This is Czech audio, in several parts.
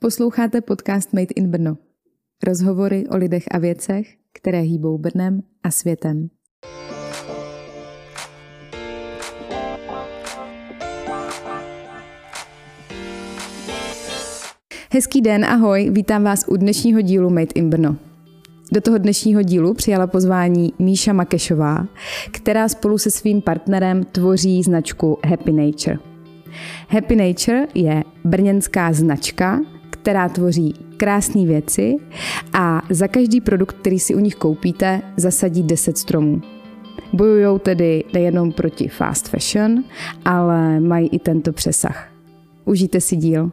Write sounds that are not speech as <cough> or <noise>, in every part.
Posloucháte podcast Made in Brno. Rozhovory o lidech a věcech, které hýbou Brnem a světem. Hezký den, ahoj, vítám vás u dnešního dílu Made in Brno. Do toho dnešního dílu přijala pozvání Míša Makešová, která spolu se svým partnerem tvoří značku Happy Nature. Happy Nature je brněnská značka, která tvoří krásné věci a za každý produkt, který si u nich koupíte, zasadí 10 stromů. Bojují tedy nejenom proti fast fashion, ale mají i tento přesah. Užijte si díl.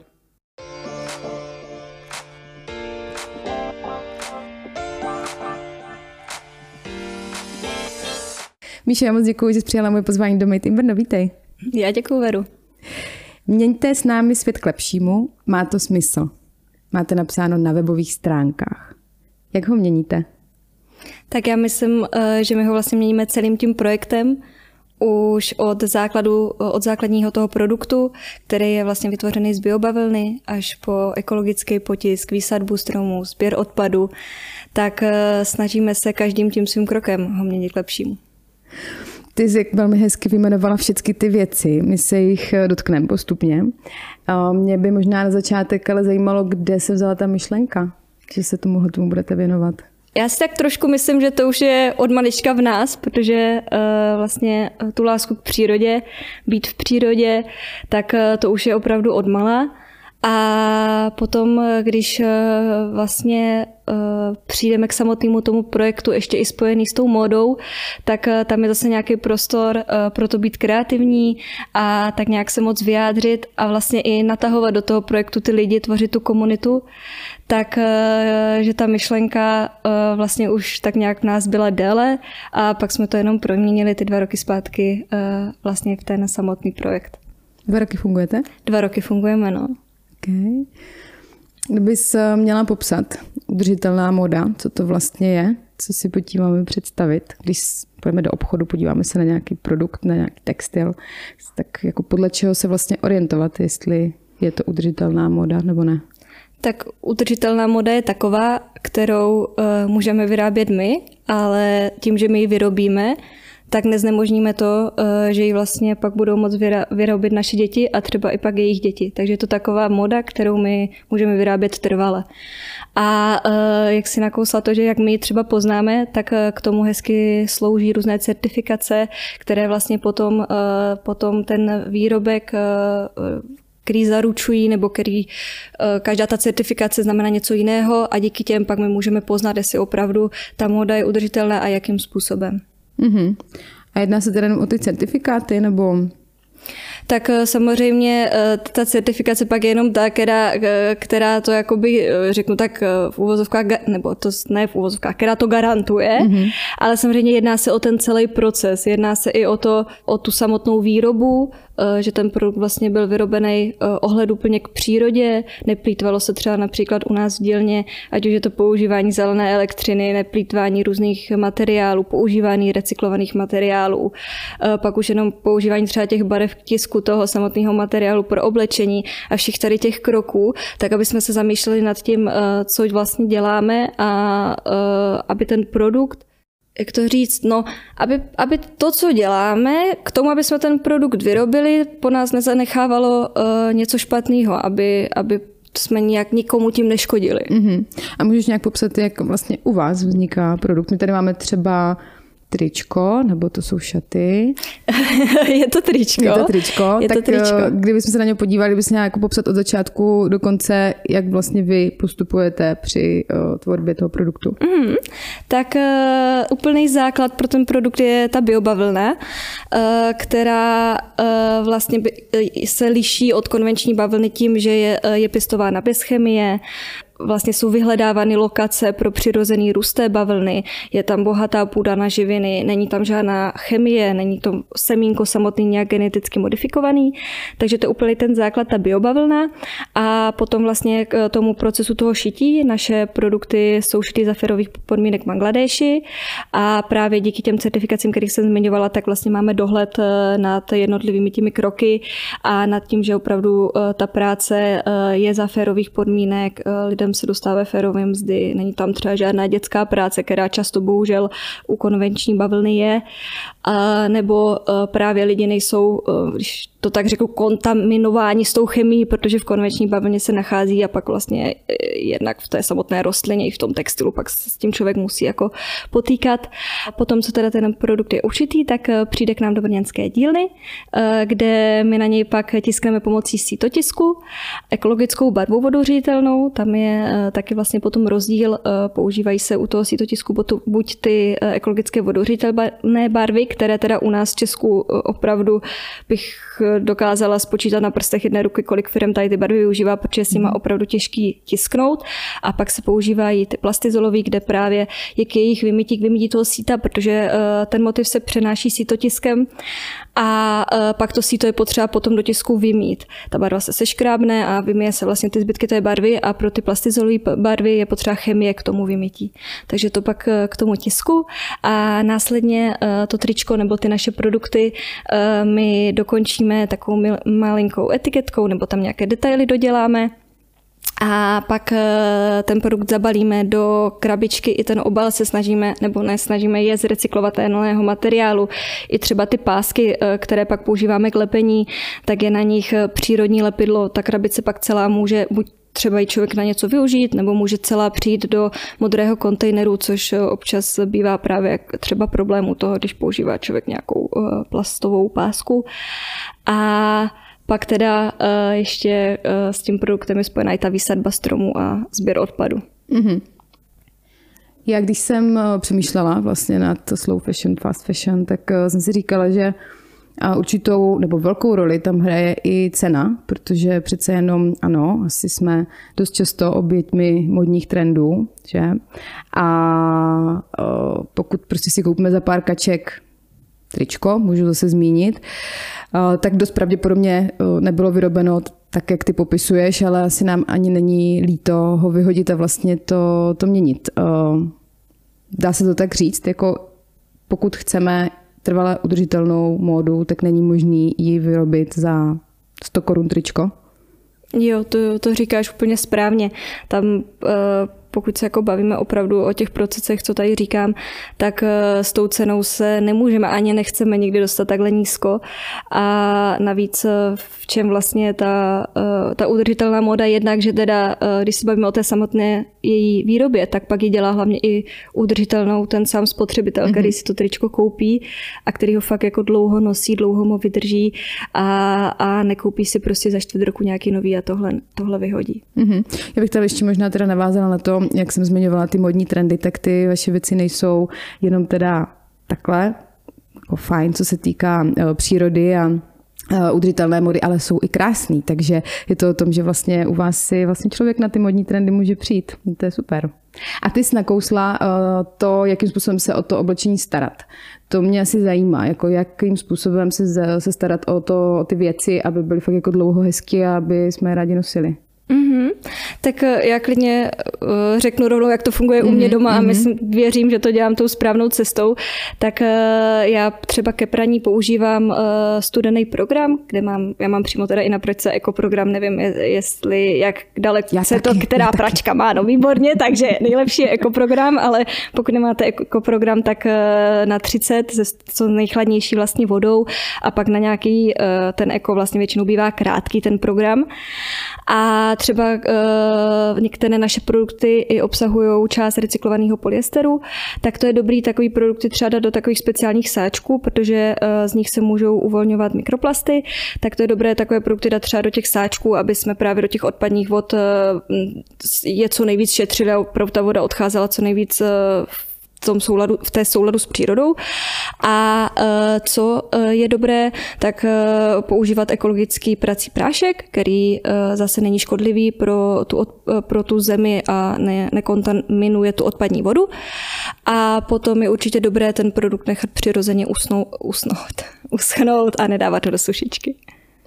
Míša, já moc děkuji, že jsi přijala moje pozvání do Made in Brno. Vítej. Já děkuji, Veru. Měňte s námi svět k lepšímu, má to smysl. Máte napsáno na webových stránkách. Jak ho měníte? Tak já myslím, eh, že my ho vlastně měníme celým tím projektem, už od základu, od základního toho produktu, který je vlastně vytvořený z biobavlny, až po ekologický potisk, výsadbu stromů, sběr odpadu, tak eh, snažíme se každým tím svým krokem ho měnit k lepšímu. Ty jsi velmi hezky vyjmenovala všechny ty věci, my se jich eh, dotkneme postupně. Mě by možná na začátek ale zajímalo, kde se vzala ta myšlenka, že se tomuhle tomu budete věnovat. Já si tak trošku myslím, že to už je od malička v nás, protože uh, vlastně tu lásku k přírodě, být v přírodě, tak uh, to už je opravdu od mala. A potom, když eh, vlastně eh, přijdeme k samotnému tomu projektu, ještě i spojený s tou módou, tak eh, tam je zase nějaký prostor pro to být kreativní a tak nějak se moc vyjádřit a vlastně i natahovat do toho projektu ty lidi, tvořit tu komunitu, tak že ta myšlenka vlastně už tak nějak v nás byla déle a pak jsme to jenom proměnili ty dva roky zpátky vlastně v ten samotný projekt. Dva roky fungujete? Dva roky fungujeme, no. Okay. Kdybys eh, měla popsat udržitelná moda, co to vlastně je, co si pod představit, když půjdeme do obchodu, podíváme se na nějaký produkt, na nějaký textil, tak jako podle čeho se vlastně orientovat, jestli je to udržitelná moda nebo ne? Tak udržitelná moda je taková, kterou uh, můžeme vyrábět my, ale tím, že my ji vyrobíme, tak neznemožníme to, eh, že ji vlastně pak budou moct vyrobit naše děti a třeba i pak jejich děti. Takže je to taková moda, kterou my můžeme vyrábět trvale. A eh, jak si nakousla to, že jak my ji třeba poznáme, tak eh, k tomu hezky slouží různé certifikace, které vlastně potom, potom ten výrobek který zaručují, nebo který každá ta certifikace znamená něco jiného a díky těm pak my můžeme poznat, jestli opravdu ta moda je udržitelná a jakým způsobem. Mm-hmm. A jedná se teda jenom o ty certifikáty, nebo tak eh, samozřejmě eh, ta certifikace pak je jenom ta, která, eh, která to jakoby, řeknu tak v úvozovkách, nebo to ne v úvozovkách, která to garantuje, mm-hmm. ale samozřejmě jedná se o ten celý proces, jedná se i o to, o tu samotnou výrobu, že ten produkt vlastně byl vyrobený ohleduplně k přírodě, neplýtvalo se třeba například u nás v dílně, ať už je to používání zelené elektřiny, neplýtvání různých materiálů, používání recyklovaných materiálů, pak už jenom používání třeba těch barev k tisku, tisku toho samotného materiálu pro oblečení a všech tady těch kroků, tak aby jsme se zamýšleli nad tím, eh, co vlastně děláme a eh, aby ten produkt jak to říct, no, aby, aby to, co děláme, k tomu, aby jsme ten produkt vyrobili, po nás nezanechávalo uh, něco špatného, aby, aby jsme nějak nikomu tím neškodili. Mm-hmm. A můžeš nějak popsat, jak vlastně u vás vzniká produkt? My tady máme třeba tričko, nebo to jsou šaty. <laughs> je to tričko. Je to tričko. Je tak to tričko. Eh, kdybychom se na ně podívali, kdybyste měla jako popsat od začátku do konce, jak vlastně vy postupujete při uh, tvorbě toho produktu. Mm, tak uh, úplný základ pro ten produkt je ta biobavlna, uh, která uh, vlastně by, se liší od konvenční bavlny tím, že je, je pěstována bez chemie, vlastně jsou vyhledávány lokace pro přirozený růst té bavlny, je tam bohatá půda na živiny, není tam žádná chemie, není to semínko samotný nějak geneticky modifikovaný, takže to je úplně ten základ, ta biobavlna. A potom vlastně k tomu procesu toho šití naše produkty jsou šity za ferových podmínek v Bangladeši. A právě díky těm certifikacím, kterých jsem zmiňovala, tak vlastně máme dohled eh, nad jednotlivými těmi kroky a nad tím, že opravdu eh, ta práce eh, je za férových podmínek, lidem se dostává férové mzdy, není tam třeba žádná dětská práce, která často bohužel u konvenční bavlny je, nebo právě lidi nejsou, když to tak řekl, kontaminování s tou chemií, protože v konvenční bavlně se nachází a pak vlastně jednak v té samotné rostlině i v tom textilu pak se s tím člověk musí jako potýkat. A potom, co teda ten produkt je ušitý, tak přijde k nám do brněnské dílny, kde my na něj pak tiskneme pomocí sítotisku, ekologickou barvu vodořitelnou, tam je eh, taky vlastně potom rozdíl, eh, používají se u toho sítotisku buď ty eh, ekologické vodořitelné barvy, které teda u nás v Česku opravdu bych dokázala spočítat na prstech jedné ruky, kolik firm tady ty barvy využívá, protože si má mhm. opravdu těžký tisknout. A pak se používají ty plastizolový, kde právě je k jejich vymytí, k vymytí toho síta, protože ten motiv se přenáší sítotiskem a pak to síto je potřeba potom do tisku vymít. Ta barva se seškrábne a vymije se vlastně ty zbytky té barvy a pro ty plastizolové barvy je potřeba chemie k tomu vymytí. Takže to pak eh, k tomu tisku a následně eh, to tričko nebo ty naše produkty eh, my dokončíme takovou malinkou etiketkou nebo tam nějaké detaily doděláme a pak eh, ten produkt zabalíme do krabičky, i ten obal se snažíme, nebo ne, snažíme je z recyklovatelného materiálu. I třeba ty pásky, eh, které pak používáme k lepení, tak je na nich přírodní lepidlo. Ta krabice pak celá může buď třeba i člověk na něco využít, nebo může celá přijít do modrého kontejneru, což občas bývá právě třeba problému toho, když používá člověk nějakou plastovou pásku. A pak teda uh, ještě s tím produktem je spojená i ta výsadba stromů a sběr odpadu. Mm-hmm. Já když jsem přemýšlela vlastně nad slow fashion, fast fashion, tak jsem si říkala, že a určitou nebo velkou roli tam hraje i cena, protože přece jenom, ano, asi jsme dost často oběťmi modních trendů, že? A pokud prostě si koupíme za pár kaček tričko, můžu zase zmínit, tak dost pravděpodobně nebylo vyrobeno tak, jak ty popisuješ, ale asi nám ani není líto ho vyhodit a vlastně to, to měnit. Dá se to tak říct, jako pokud chceme trvale udržitelnou módu, tak není možný ji vyrobit za 100 korun tričko? Jo, to, to říkáš úplně správně. Tam uh pokud se jako bavíme opravdu o těch procesech, co tady říkám, tak eh, s tou cenou se nemůžeme ani nechceme nikdy dostat takhle nízko. A navíc eh, v čem vlastně ta, eh, ta udržitelná moda jednak, že teda, když se bavíme o té samotné její výrobě, tak pak ji dělá hlavně i udržitelnou ten sám spotřebitel, mm-hmm. který si to tričko koupí a který ho fakt jako dlouho nosí, dlouho mu vydrží a, a nekoupí si prostě za čtvrt roku nějaký nový a tohle, tohle vyhodí. Mm-hmm. Já bych tady ještě možná teda navázala na to, jak jsem zmiňovala ty modní trendy, tak ty vaše věci nejsou jenom teda takhle, jako fajn, co se týká eh, přírody a eh, udržitelné mody, ale jsou i krásný, takže je to o tom, že vlastně u vás si vlastně člověk na ty modní trendy může přijít. To je super. A ty jsi nakousla eh, to, jakým způsobem se o to oblečení starat. To mě asi zajímá, jako jakým způsobem se, se starat o, to, o ty věci, aby byly fakt jako dlouho hezky a aby jsme je rádi nosili. Mm-hmm. Tak eh, já klidně uh, řeknu rovnou, jak to funguje mm-hmm. u mě mhm, doma mm-hmm. a mhm. myslím, věřím, že to dělám tou správnou cestou. Tak uh, já třeba ke praní používám uh, studený program, kde mám, já mám přímo teda i na pročce ekoprogram, nevím, jestli jak daleko já se taky, to, která pračka má, no výborně, takže nejlepší je ekoprogram, ale pokud nemáte ekoprogram, tak na 30 se co nejchladnější vlastně vodou a pak na nějaký, ten eko vlastně většinou bývá krátký ten program. A třeba uh, některé naše produkty i obsahují část recyklovaného polyesteru, tak to je dobrý takový produkty třeba dát do takových speciálních sáčků, protože uh, z nich se můžou uvolňovat mikroplasty, tak to je dobré takové produkty dát třeba do těch sáčků, aby jsme právě do těch odpadních vod uh, je co nejvíc šetřili a opravdu ta voda odcházela co nejvíc uh, tom souladu, v té souladu s přírodou. A co je dobré, tak používat ekologický prací prášek, který zase není škodlivý pro tu, pro tu zemi a ne, nekontaminuje tu odpadní vodu. A potom je určitě dobré ten produkt nechat přirozeně usnout, usnout, <laughs> uschnout a nedávat ho do sušičky.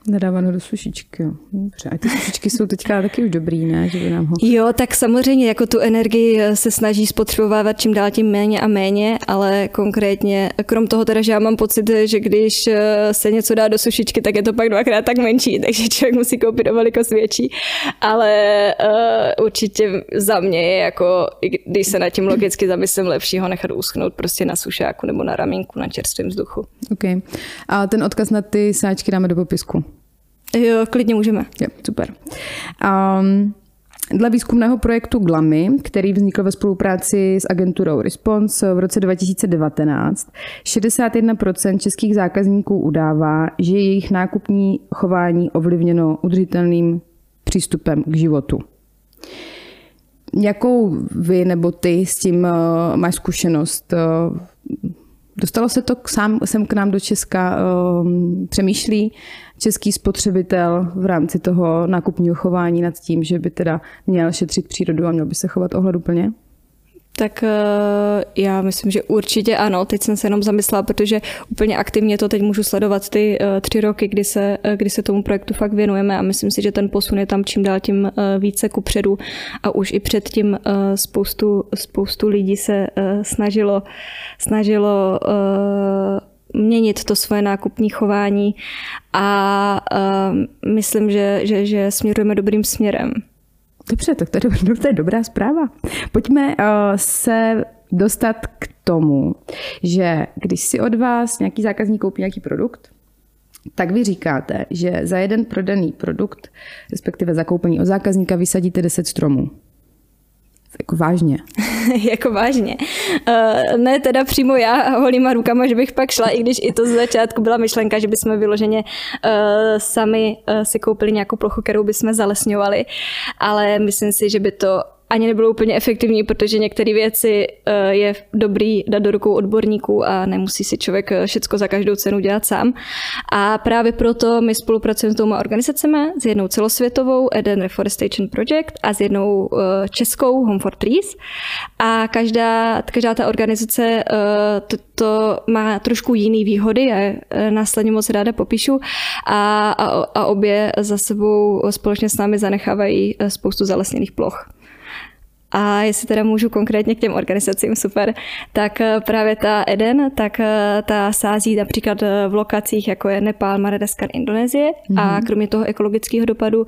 Nedáváno do sušičky, jo. Dobře. A ty sušičky jsou teďka taky už dobrý, ne? Že by nám ho... Jo, tak samozřejmě jako tu energii se snaží spotřebovávat čím dál tím méně a méně, ale konkrétně, krom toho teda, že já mám pocit, že když eh, se něco dá do sušičky, tak je to pak dvakrát tak menší, <laughs> takže člověk musí koupit o velikost větší. Ale uh, určitě za mě je jako, když se nad tím logicky zamyslím, lepší ho nechat uschnout prostě na sušáku nebo na ramínku na čerstvém vzduchu. OK. A ten odkaz na ty sáčky dáme do popisku. Jo, klidně můžeme. Jo, super. Um, Dle výzkumného projektu GLAMY, který vznikl ve spolupráci s agenturou Response v roce 2019, 61% českých zákazníků udává, že je jejich nákupní chování ovlivněno udržitelným přístupem k životu. Jakou vy nebo ty s tím uh, máš zkušenost? Uh, dostalo se to k sám, sem k nám do Česka? Uh, přemýšlí český spotřebitel v rámci toho nákupního chování nad tím, že by teda měl šetřit přírodu a měl by se chovat ohleduplně? Tak eh, já myslím, že určitě ano. Teď jsem se jenom zamyslela, protože úplně aktivně to teď můžu sledovat ty eh, tři roky, kdy se, eh, kdy se tomu projektu fakt věnujeme a myslím si, že ten posun je tam čím dál tím více ku předu a už i předtím spoustu, spoustu lidí se snažilo, snažilo měnit to svoje nákupní chování a uh, myslím, že, že, že směrujeme dobrým směrem. Dobře, tak to je, to je dobrá zpráva. Pojďme uh, se dostat k tomu, že když si od vás nějaký zákazník koupí nějaký produkt, tak vy říkáte, že za jeden prodaný produkt, respektive zakoupení od zákazníka, vysadíte 10 stromů. Jako vážně. <laughs> jako vážně. Uh, ne teda přímo já holýma rukama, že bych pak šla, i když i to z začátku byla myšlenka, že bychom vyloženě uh, sami uh, si koupili nějakou plochu, kterou bychom zalesňovali, ale myslím si, že by to ani nebylo úplně efektivní, protože některé věci eh, je dobrý dát do rukou odborníků a nemusí si člověk eh, všecko za každou cenu dělat sám. A právě proto my spolupracujeme s dvěma organizacemi, s jednou celosvětovou Eden Reforestation Project a s jednou eh, českou Home for Trees. A každá, každá ta organizace to, to má trošku jiný výhody, já následně moc ráda popíšu a, a, a obě za sebou společně s námi zanechávají spoustu zalesněných ploch. A jestli teda můžu konkrétně k těm organizacím, super, tak eh, právě ta Eden, tak eh, ta sází například eh, v lokacích, jako je Nepál, Madagaskar, Indonésie mm-hmm. a mhm. kromě toho ekologického dopadu,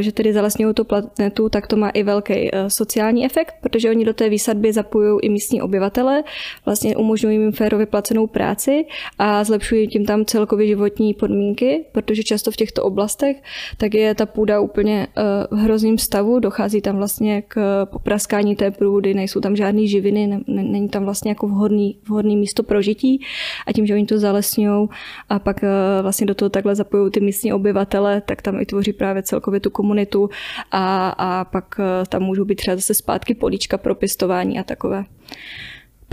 že tedy zalesňují tu planetu, tak to má i velký sociální efekt, protože oni do té výsadby zapojují i místní obyvatele, vlastně umožňují jim férově placenou práci a zlepšují tím tam celkově životní podmínky, protože často v těchto oblastech tak je ta půda úplně v hrozném stavu, dochází tam vlastně k praskání té průdy, nejsou tam žádné živiny, ne, není tam vlastně jako vhodný, vhodný místo pro žití a tím, že oni to zalesňují a pak eh, vlastně do toho takhle zapojují ty místní obyvatele, tak tam i tvoří právě celkově tu komunitu a, a pak eh, tam můžou být třeba zase zpátky políčka pro pěstování a takové.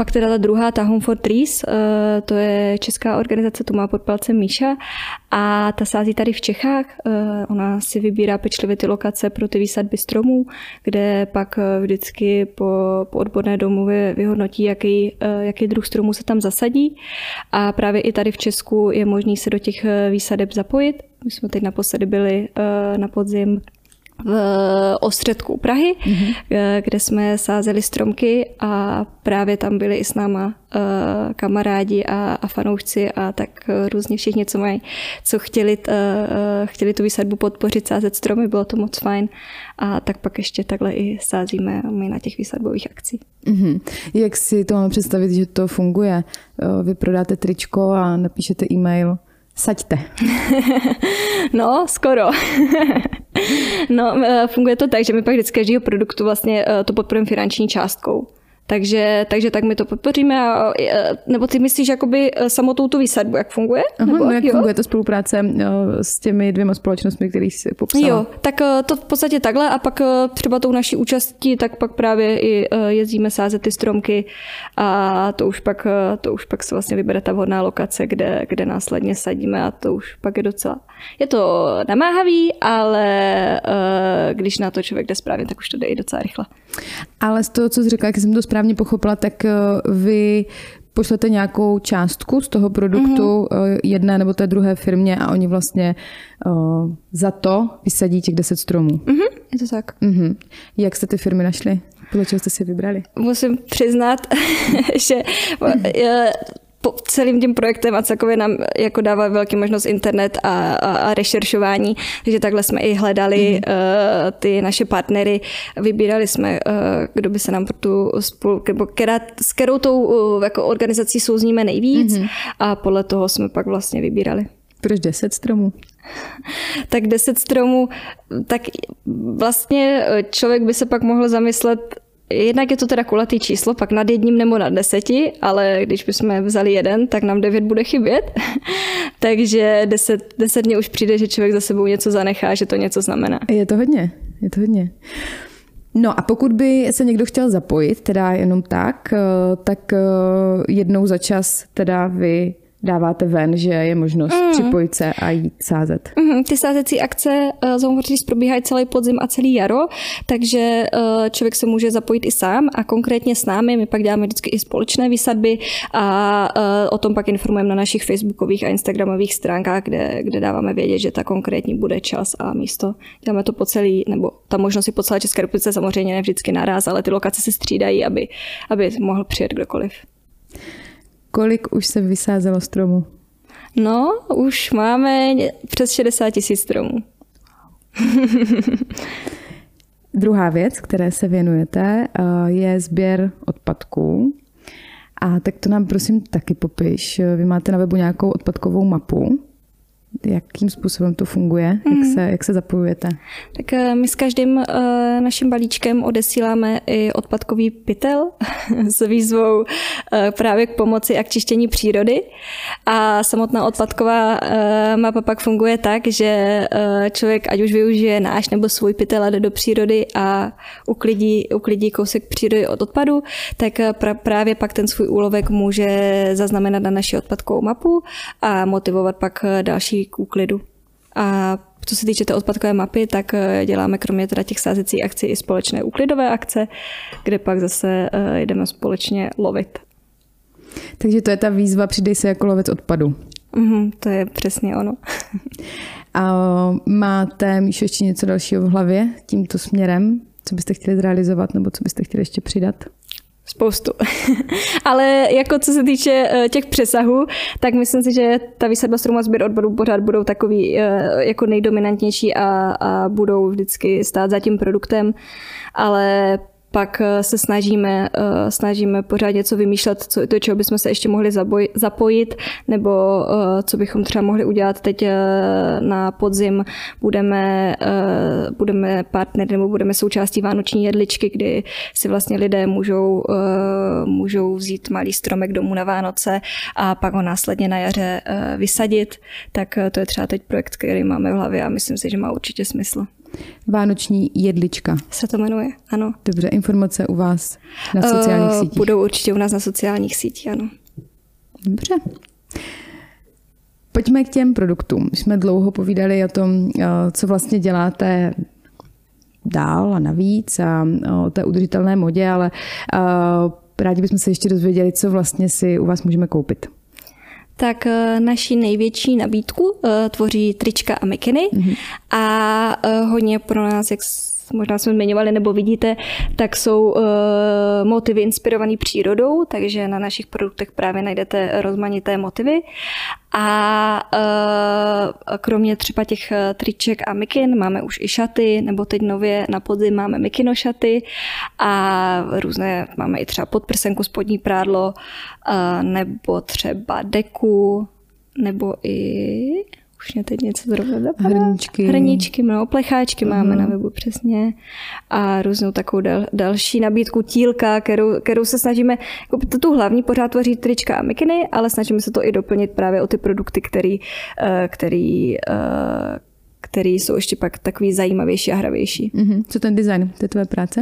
Pak teda ta druhá, ta Home for Trees, eh, to je česká organizace, tu má pod palcem Míša a ta sází tady v Čechách. Eh, ona si vybírá pečlivě ty lokace pro ty výsadby stromů, kde pak eh, vždycky po, po odborné domluvě vyhodnotí, jaký, jaký druh stromů se tam zasadí. A právě i tady v Česku je možný se do těch výsadeb zapojit. My jsme teď naposledy byli na podzim v ostředku Prahy, mm-hmm. kde jsme sázeli stromky a právě tam byli i s náma uh, kamarádi a, a fanoušci a tak různě všichni, co mají, co chtěli, chtěli tu výsadbu podpořit, sázet stromy, bylo to moc fajn a tak pak ještě takhle i sázíme my na těch výsadbových akcích. Mm-hmm. Jak si to máme představit, že to funguje? Vy prodáte tričko a napíšete e-mail, saďte. <laughs> no, skoro. <laughs> no, funguje to tak, že my pak vždycky každého produktu vlastně to podporujeme finanční částkou. Takže, takže tak my to podpoříme. A, nebo ty myslíš jakoby samotnou tu výsadbu, jak funguje? Aha, nebo, no jak jo? funguje ta spolupráce s těmi dvěma společnostmi, které jsi popsala? Jo, tak to v podstatě takhle a pak třeba tou naší účastí, tak pak právě i jezdíme sázet ty stromky a to už pak, to už pak se vlastně vybere ta vhodná lokace, kde, kde následně sadíme a to už pak je docela. Je to namáhavý, ale když na to člověk jde správně, tak už to jde i docela rychle. Ale z toho, co jsi řekla, jak jsem to správně pochopila, tak uh, vy pošlete nějakou částku z toho produktu mm-hmm. jedné nebo té druhé firmě a oni vlastně uh, za to vysadí těch 10 stromů. Mm-hmm, je to tak. Mm-hmm. Jak jste ty firmy našli? Podle čeho jste si vybrali? Musím přiznat, <laughs> že po celým tím projektem a celkově nám jako dává velký možnost internet a, a, a rešeršování, takže takhle jsme i hledali mm-hmm. uh, ty naše partnery, vybírali jsme, uh, kdo by se nám pro tu spolu, nebo která, s kterou tou uh, jako organizací souzníme nejvíc mm-hmm. a podle toho jsme pak vlastně vybírali. Proč 10 stromů? <laughs> tak 10 stromů, tak vlastně člověk by se pak mohl zamyslet, Jednak je to teda kulatý číslo, pak nad jedním nebo nad deseti, ale když bychom vzali jeden, tak nám devět bude chybět. <laughs> Takže deset, deset dní už přijde, že člověk za sebou něco zanechá, že to něco znamená. Je to hodně, je to hodně. No a pokud by se někdo chtěl zapojit, teda jenom tak, eh, tak eh, jednou za čas teda vy dáváte ven, že je možnost mm. připojit se a jít sázet. Mm, ty sázecí akce uh, probíhají celý podzim a celý jaro, takže uh, člověk se může zapojit i sám a konkrétně s námi, my pak děláme vždycky i společné výsadby a uh, o tom pak informujeme na našich facebookových a instagramových stránkách, kde, kde dáváme vědět, že ta konkrétní bude čas a místo. Děláme to po celý, nebo ta možnost je po celé České republice samozřejmě ne vždycky naraz, ale ty lokace se střídají, aby, aby mohl přijet kdokoliv. Kolik už se vysázelo stromů? No, už máme přes 60 tisíc stromů. <laughs> Druhá věc, které se věnujete, eh, je sběr odpadků. A tak to nám prosím taky popiš. Vy máte na webu nějakou odpadkovou mapu jakým způsobem to funguje, mm. jak, mhm. se, jak se zapojujete? Tak eh, my s každým uh, naším balíčkem odesíláme i odpadkový pytel <laughs> s výzvou uh, právě k pomoci a k čištění přírody. A samotná odpadková uh, mapa pak funguje tak, že uh, člověk ať už využije náš nebo svůj pytel a jde do přírody a uklidí, uklidí kousek přírody od odpadu, tak pra, právě pak ten svůj úlovek může zaznamenat na naši odpadkovou mapu a motivovat pak další k úklidu. A co se týče té odpadkové mapy, tak eh, děláme kromě teda těch sázecích akcí i společné úklidové akce, kde pak zase eh, jdeme společně lovit. Takže to je ta výzva Přidej se jako lovec odpadu. Mm, to je přesně ono. <laughs> A máte, Míšo, ještě něco dalšího v hlavě tímto směrem? Co byste chtěli zrealizovat nebo co byste chtěli ještě přidat? Spoustu. <laughs> Ale jako co se týče eh, těch přesahů, tak myslím si, že ta výsadba stromů a sběr odpadů pořád budou takový eh, jako nejdominantnější a, a budou vždycky stát za tím produktem. Ale pak eh, se snažíme, eh, snažíme pořád něco vymýšlet, co, to, čeho bychom se ještě mohli zaboj, zapojit, nebo eh, co bychom třeba mohli udělat teď na podzim. Budeme, budeme partner nebo budeme součástí vánoční jedličky, kdy si vlastně lidé můžou, můžou vzít malý stromek domů na Vánoce a pak ho následně na jaře vysadit. Tak to je třeba teď projekt, který máme v hlavě a myslím si, že má určitě smysl. Vánoční jedlička. Se to jmenuje, ano. Dobře, informace u vás na sociálních uh, sítích. Budou určitě u nás na sociálních sítích, ano. Dobře. Pojďme k těm produktům. My jsme dlouho povídali o tom, eh, co vlastně děláte dál a navíc a o té udržitelné modě, ale eh, rádi bychom se ještě dozvěděli, co vlastně si u vás můžeme koupit tak eh, naši největší nabídku eh, tvoří trička a mikiny mm-hmm. a eh, hodně pro nás, jak možná jsme zmiňovali nebo vidíte, tak jsou uh, motivy inspirované přírodou, takže na našich produktech právě najdete rozmanité motivy. A uh, kromě třeba těch triček a mikin máme už i šaty, nebo teď nově na podzim máme mikino šaty a různé, máme i třeba podprsenku, spodní prádlo, nebo třeba deku, nebo i už mě teď něco zrovna napadá. Hrníčky. Hrníčky, no, plecháčky uh-huh. máme na webu přesně a různou takovou dal, další nabídku tílka, kterou, kterou se snažíme, jako tu hlavní pořád tvoří trička a mikiny, ale snažíme se to i doplnit právě o ty produkty, který, eh, který, který jsou ještě pak takový zajímavější a hravější. Mm-hmm. Co ten design? To je tvoje práce?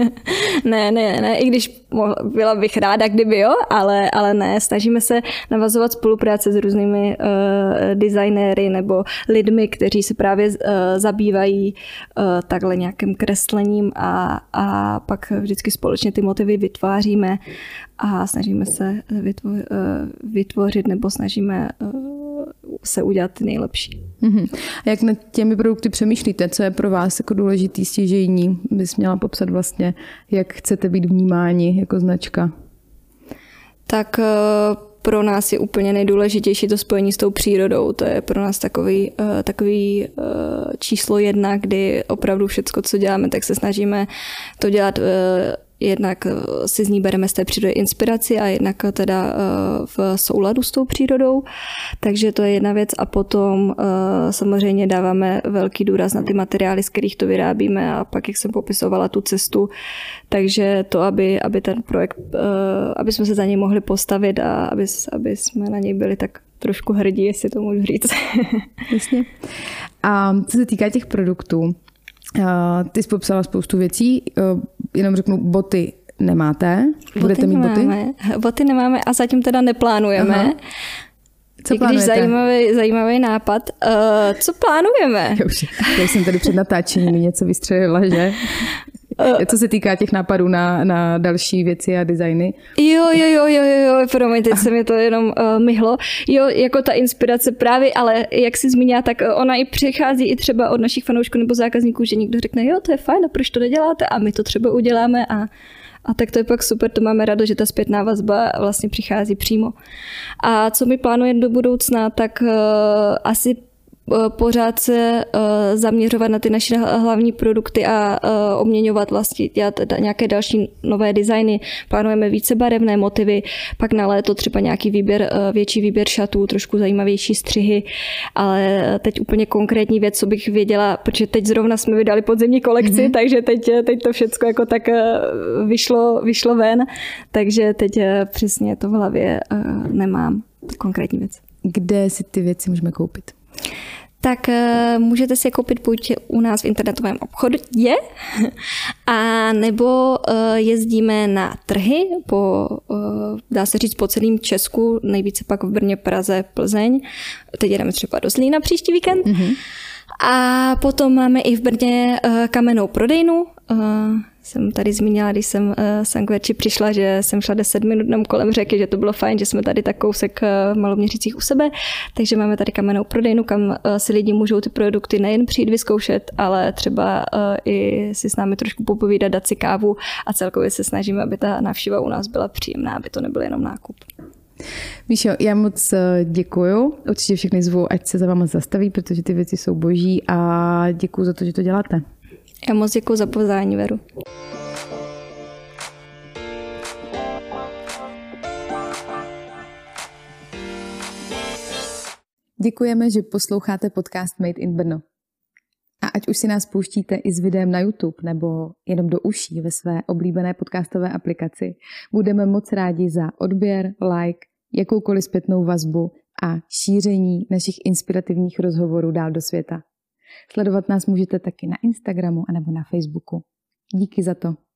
<laughs> ne, ne, ne, i když byla bych ráda, kdyby jo, ale, ale ne. Snažíme se navazovat spolupráce s různými uh, designéry nebo lidmi, kteří se právě uh, zabývají uh, takhle nějakým kreslením a, a pak vždycky společně ty motivy vytváříme a snažíme se vytvořit, uh, vytvořit nebo snažíme uh, se udělat ty nejlepší. Mm-hmm. A jak nad těmi produkty přemýšlíte? Co je pro vás jako důležitý stěžejní? Bys měla popsat vlastně, jak chcete být vnímáni jako značka? Tak eh, pro nás je úplně nejdůležitější to spojení s tou přírodou. To je pro nás takový, eh, takový eh, číslo jedna, kdy opravdu všecko, co děláme, tak se snažíme to dělat jednak eh, si z ní bereme z té přírody inspiraci a jednak teda eh, v souladu s tou přírodou. Takže to je jedna věc. A potom eh, samozřejmě dáváme velký důraz na ty materiály, z kterých to vyrábíme a pak, jak jsem popisovala tu cestu, takže to, aby, aby ten projekt, aby jsme se za něj mohli postavit a aby, aby jsme na něj byli tak trošku hrdí, jestli to můžu říct. <laughs> Jasně. A co se týká těch produktů, ty jsi popsala spoustu věcí, jenom řeknu, boty nemáte? Budete boty mít nemáme. boty? Boty nemáme a zatím teda neplánujeme. Aha. Co I plánujete? Když zajímavý, zajímavý nápad. Uh, co plánujeme? Já už, já jsem tady před natáčením něco vystřelila, že? <laughs> Eh. Co se týká těch nápadů na, na další věci a designy. Jo, jo, jo, jo, jo, promiň, teď se mi to jenom uh, myhlo. Jo, jako ta inspirace právě, ale jak jsi zmínila, tak ona i přichází i třeba od našich fanoušků nebo zákazníků, že někdo řekne, jo, to je fajn, a proč to neděláte? A my to třeba uděláme a a tak to je pak super, to máme rádo, že ta zpětná vazba vlastně přichází přímo. A co my plánujeme do budoucna, tak uh, asi Eh, pořád se uh, zaměřovat na ty naše hlavní produkty a uh, obměňovat vlastně, dělat nějaké další nové designy. Plánujeme více barevné motivy, pak na léto třeba nějaký výběr, větší výběr šatů, trošku zajímavější střihy, ale teď úplně konkrétní věc, co bych věděla, protože teď zrovna jsme vydali podzimní kolekci, mm-hmm. takže teď, teď to všechno jako tak vyšlo, vyšlo ven, takže teď přesně to v hlavě nemám, konkrétní věc. Kde si ty věci můžeme koupit? Tak uh, můžete si je koupit buď u nás v internetovém obchodě, <laughs> a nebo uh, jezdíme na trhy, po, uh, dá se říct po celém Česku, nejvíce pak v Brně, Praze, Plzeň. Teď jedeme třeba do Zlína příští víkend. Mm-hmm. A potom máme i v Brně kamennou prodejnu. Jsem tady zmínila, když jsem uh, k přišla, že jsem šla 10 minut nám kolem řeky, že to bylo fajn, že jsme tady tak kousek uh, maloměřících u sebe, takže máme tady kamennou prodejnu, kam uh, si lidi můžou ty produkty nejen přijít vyzkoušet, ale třeba i si s námi trošku popovídat, dát si kávu a celkově se snažíme, aby ta návštěva u nás byla příjemná, aby to nebyl jenom nákup. Míšo, já moc děkuju. Určitě všechny zvu, ať se za váma zastaví, protože ty věci jsou boží a děkuji za to, že to děláte. Já moc děkuji za pozvání, Veru. Děkujeme, že posloucháte podcast Made in Brno. A ať už si nás pouštíte i s videem na YouTube nebo jenom do uší ve své oblíbené podcastové aplikaci, budeme moc rádi za odběr, like, jakoukoliv zpětnou vazbu a šíření našich inspirativních rozhovorů dál do světa. Sledovat nás můžete taky na Instagramu anebo na Facebooku. Díky za to.